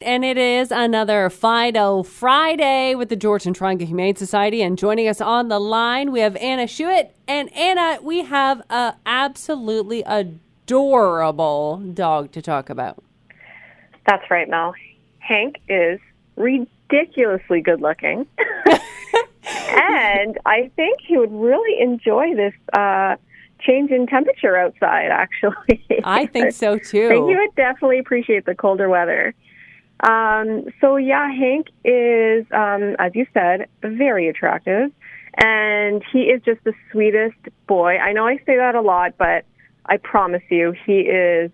And it is another Fido Friday with the Georgian Triangle Humane Society. And joining us on the line, we have Anna Schuett. And Anna, we have a absolutely adorable dog to talk about. That's right, Mel. Hank is ridiculously good looking. and I think he would really enjoy this uh, change in temperature outside, actually. I think so too. I think he would definitely appreciate the colder weather. Um, so yeah, Hank is, um, as you said, very attractive, and he is just the sweetest boy. I know I say that a lot, but I promise you, he is.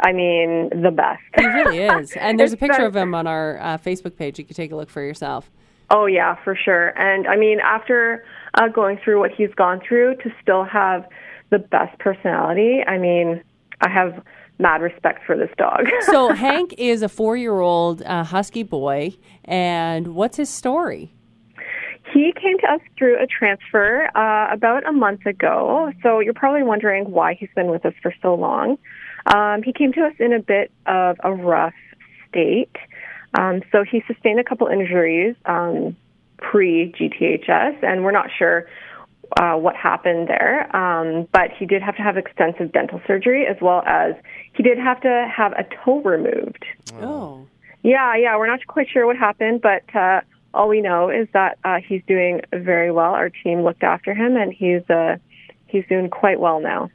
I mean, the best. He really is. And there's a picture of him on our uh, Facebook page. You can take a look for yourself. Oh yeah, for sure. And I mean, after uh, going through what he's gone through, to still have the best personality. I mean, I have mad respect for this dog. so Hank is a four-year-old uh, husky boy, and what's his story? He came to us through a transfer uh, about a month ago. So you're probably wondering why he's been with us for so long. Um, he came to us in a bit of a rough state. Um, so he sustained a couple injuries um, pre GTHS, and we're not sure uh, what happened there. Um, but he did have to have extensive dental surgery, as well as he did have to have a toe removed. Oh. Yeah, yeah, we're not quite sure what happened, but uh, all we know is that uh, he's doing very well. Our team looked after him, and he's uh, he's doing quite well now.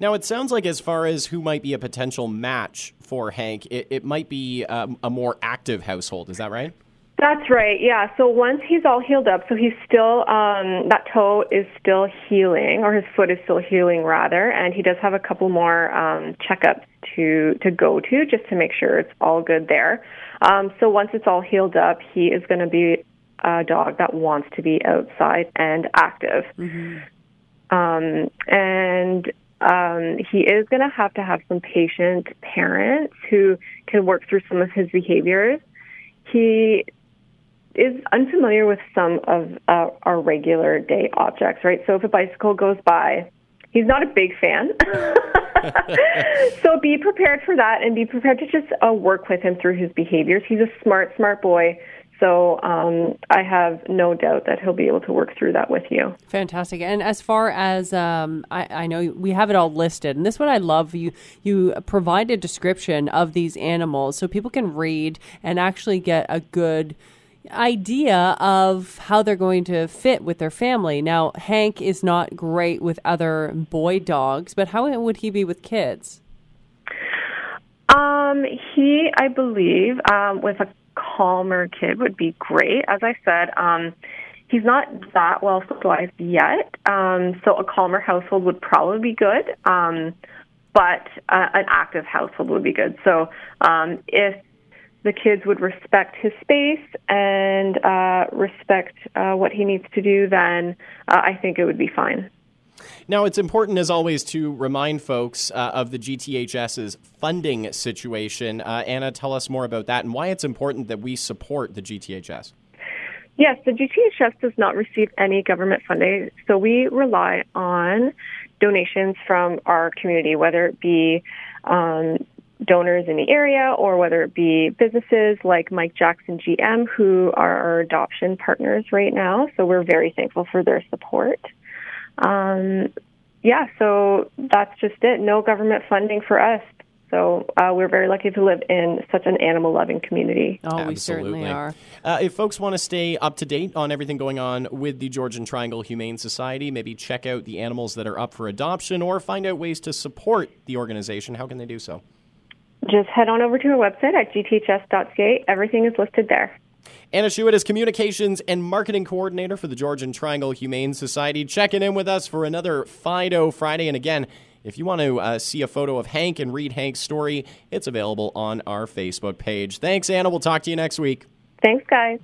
Now, it sounds like, as far as who might be a potential match for Hank, it, it might be um, a more active household. Is that right? That's right. Yeah. So once he's all healed up, so he's still um, that toe is still healing, or his foot is still healing rather, and he does have a couple more um, checkups to to go to just to make sure it's all good there. Um, so once it's all healed up, he is going to be a dog that wants to be outside and active. Mm-hmm. Um, and um, he is going to have to have some patient parents who can work through some of his behaviors. He is unfamiliar with some of uh, our regular day objects, right? So if a bicycle goes by, he's not a big fan. so be prepared for that and be prepared to just uh, work with him through his behaviors. He's a smart, smart boy. So um, I have no doubt that he'll be able to work through that with you. Fantastic. And as far as um, I, I, know, we have it all listed, and this one I love. You you provide a description of these animals so people can read and actually get a good idea of how they're going to fit with their family. Now, Hank is not great with other boy dogs, but how would he be with kids? Um, he, I believe, um, with a calmer kid would be great. As I said, um, he's not that well socialized yet, um, so a calmer household would probably be good. Um, but uh, an active household would be good. So um, if the kids would respect his space and uh, respect uh, what he needs to do, then uh, I think it would be fine. Now, it's important, as always, to remind folks uh, of the GTHS's funding situation. Uh, Anna, tell us more about that and why it's important that we support the GTHS. Yes, the GTHS does not receive any government funding, so we rely on donations from our community, whether it be um, donors in the area or whether it be businesses like Mike Jackson GM, who are our adoption partners right now. So we're very thankful for their support. Um, yeah, so that's just it. No government funding for us. So uh, we're very lucky to live in such an animal loving community. Oh, Absolutely. we certainly are. Uh, if folks want to stay up to date on everything going on with the Georgian Triangle Humane Society, maybe check out the animals that are up for adoption or find out ways to support the organization, how can they do so? Just head on over to our website at gths.ca. Everything is listed there. Anna Schuett is Communications and Marketing Coordinator for the Georgian Triangle Humane Society, checking in with us for another Fido Friday. And again, if you want to uh, see a photo of Hank and read Hank's story, it's available on our Facebook page. Thanks, Anna. We'll talk to you next week. Thanks, guys.